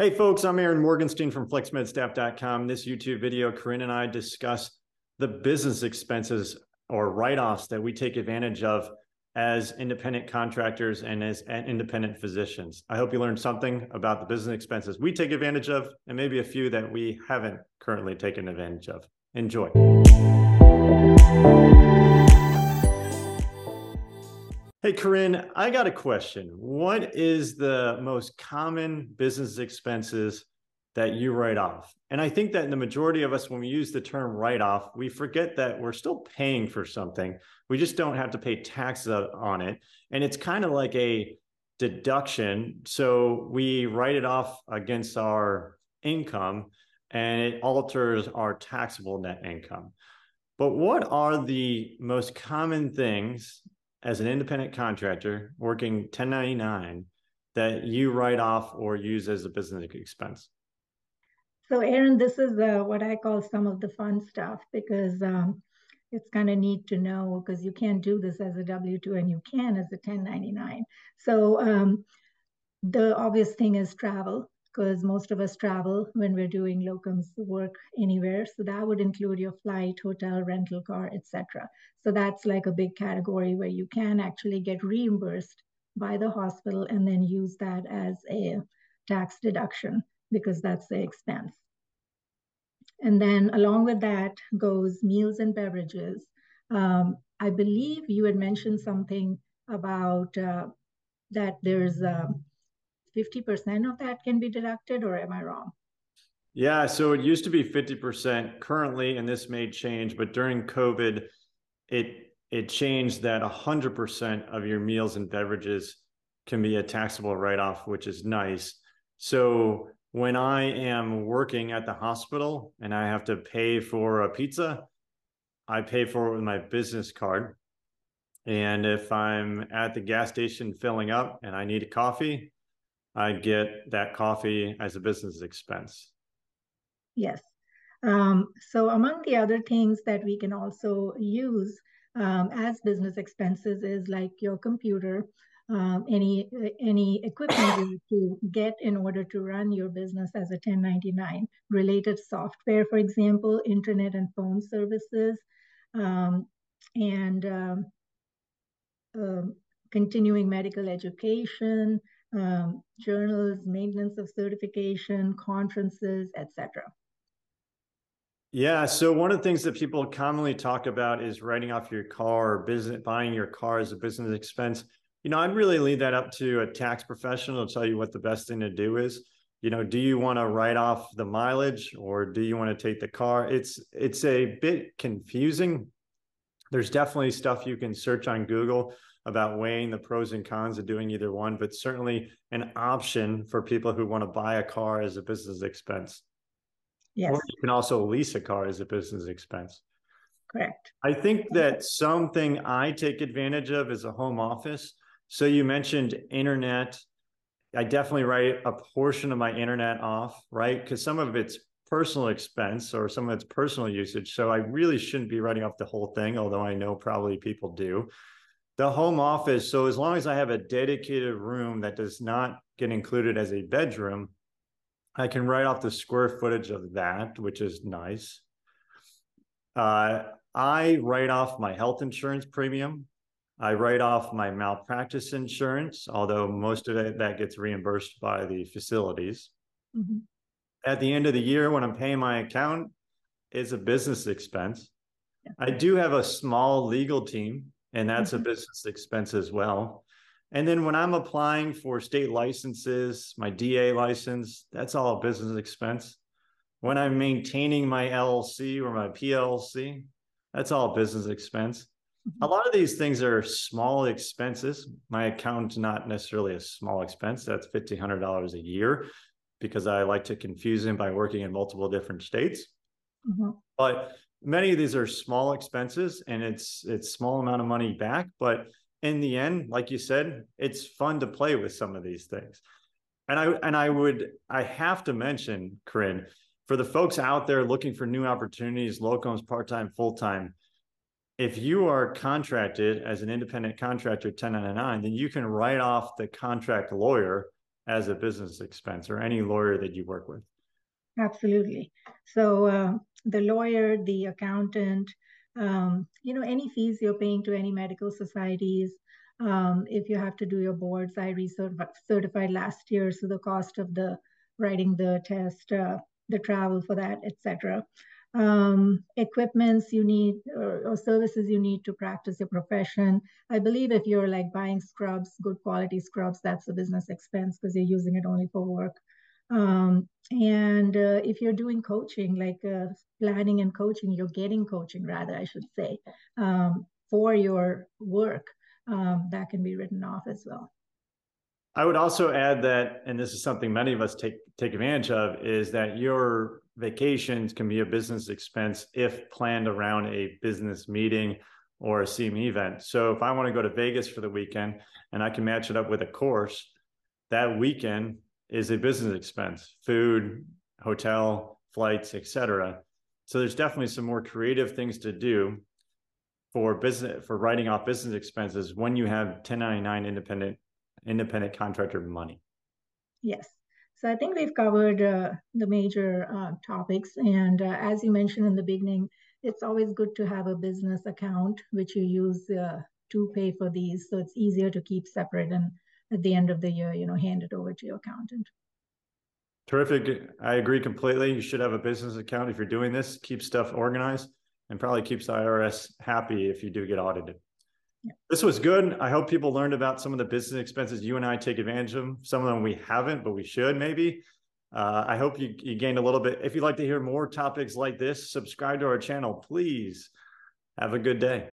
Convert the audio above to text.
Hey folks, I'm Aaron Morgenstein from FlexMedStaff.com. This YouTube video, Corinne and I discuss the business expenses or write-offs that we take advantage of as independent contractors and as independent physicians. I hope you learned something about the business expenses we take advantage of and maybe a few that we haven't currently taken advantage of. Enjoy. Hey, Corinne, I got a question. What is the most common business expenses that you write off? And I think that in the majority of us, when we use the term write off, we forget that we're still paying for something. We just don't have to pay taxes on it. And it's kind of like a deduction. So we write it off against our income and it alters our taxable net income. But what are the most common things as an independent contractor working 1099 that you write off or use as a business expense? So, Aaron, this is uh, what I call some of the fun stuff because um, it's kind of neat to know because you can't do this as a W 2 and you can as a 1099. So, um, the obvious thing is travel because most of us travel when we're doing locums work anywhere. So that would include your flight, hotel, rental car, etc. So that's like a big category where you can actually get reimbursed by the hospital and then use that as a tax deduction because that's the expense. And then along with that goes meals and beverages. Um, I believe you had mentioned something about uh, that there's uh, 50% of that can be deducted, or am I wrong? Yeah, so it used to be 50% currently, and this may change, but during COVID, it it changed that 100% of your meals and beverages can be a taxable write-off, which is nice. So when I am working at the hospital and I have to pay for a pizza, I pay for it with my business card. And if I'm at the gas station filling up and I need a coffee, I get that coffee as a business expense. Yes. Um, so among the other things that we can also use um, as business expenses is like your computer, um, any any equipment you to get in order to run your business as a 1099 related software, for example, internet and phone services, um, and um, um, continuing medical education, um, journals, maintenance of certification, conferences, etc. Yeah. So one of the things that people commonly talk about is writing off your car or business, buying your car as a business expense. You know, I'd really leave that up to a tax professional to tell you what the best thing to do is. You know, do you want to write off the mileage or do you want to take the car? It's it's a bit confusing. There's definitely stuff you can search on Google about weighing the pros and cons of doing either one, but certainly an option for people who want to buy a car as a business expense. Yes. Or you can also lease a car as a business expense. Correct. I think that something I take advantage of is a home office. So you mentioned internet. I definitely write a portion of my internet off, right? Because some of it's personal expense or some of it's personal usage. So I really shouldn't be writing off the whole thing, although I know probably people do the home office. So as long as I have a dedicated room that does not get included as a bedroom, I can write off the square footage of that, which is nice. Uh, I write off my health insurance premium. I write off my malpractice insurance, although most of it that gets reimbursed by the facilities. Mm-hmm. At the end of the year, when I'm paying my account, it's a business expense. Yeah. I do have a small legal team and that's mm-hmm. a business expense as well. And then when I'm applying for state licenses, my DEA license, that's all a business expense. When I'm maintaining my LLC or my PLLC, that's all business expense. Mm-hmm. A lot of these things are small expenses. My account's not necessarily a small expense. That's $1,500 a year because I like to confuse him by working in multiple different states. Mm-hmm. But many of these are small expenses and it's it's small amount of money back but in the end like you said it's fun to play with some of these things and i and i would i have to mention corinne for the folks out there looking for new opportunities locums part-time full-time if you are contracted as an independent contractor 1099 then you can write off the contract lawyer as a business expense or any lawyer that you work with? Absolutely. So uh, the lawyer, the accountant, um, you know, any fees you're paying to any medical societies, um, if you have to do your boards, I recertified last year, so the cost of the writing the test, uh, the travel for that, etc. Um, equipments you need or, or, services you need to practice your profession. I believe if you're like buying scrubs, good quality scrubs, that's a business expense because you're using it only for work. Um, and uh, if you're doing coaching, like uh, planning and coaching, you're getting coaching rather, I should say, um, for your work, um, that can be written off as well. I would also add that, and this is something many of us take take advantage of, is that your vacations can be a business expense if planned around a business meeting or a CME event. So if I want to go to Vegas for the weekend and I can match it up with a course, that weekend is a business expense, food, hotel, flights, etc. So there's definitely some more creative things to do for business for writing off business expenses when you have 1099 independent independent contractor money. Yes. So I think we've covered uh, the major uh, topics. And uh, as you mentioned in the beginning, it's always good to have a business account which you use uh, to pay for these. So it's easier to keep separate and at the end of the year, you know, hand it over to your accountant. Terrific. I agree completely. You should have a business account if you're doing this, keep stuff organized and probably keeps the IRS happy if you do get audited. Yeah. This was good. I hope people learned about some of the business expenses you and I take advantage of. Some of them we haven't, but we should maybe. Uh, I hope you, you gained a little bit. If you'd like to hear more topics like this, subscribe to our channel, please. Have a good day.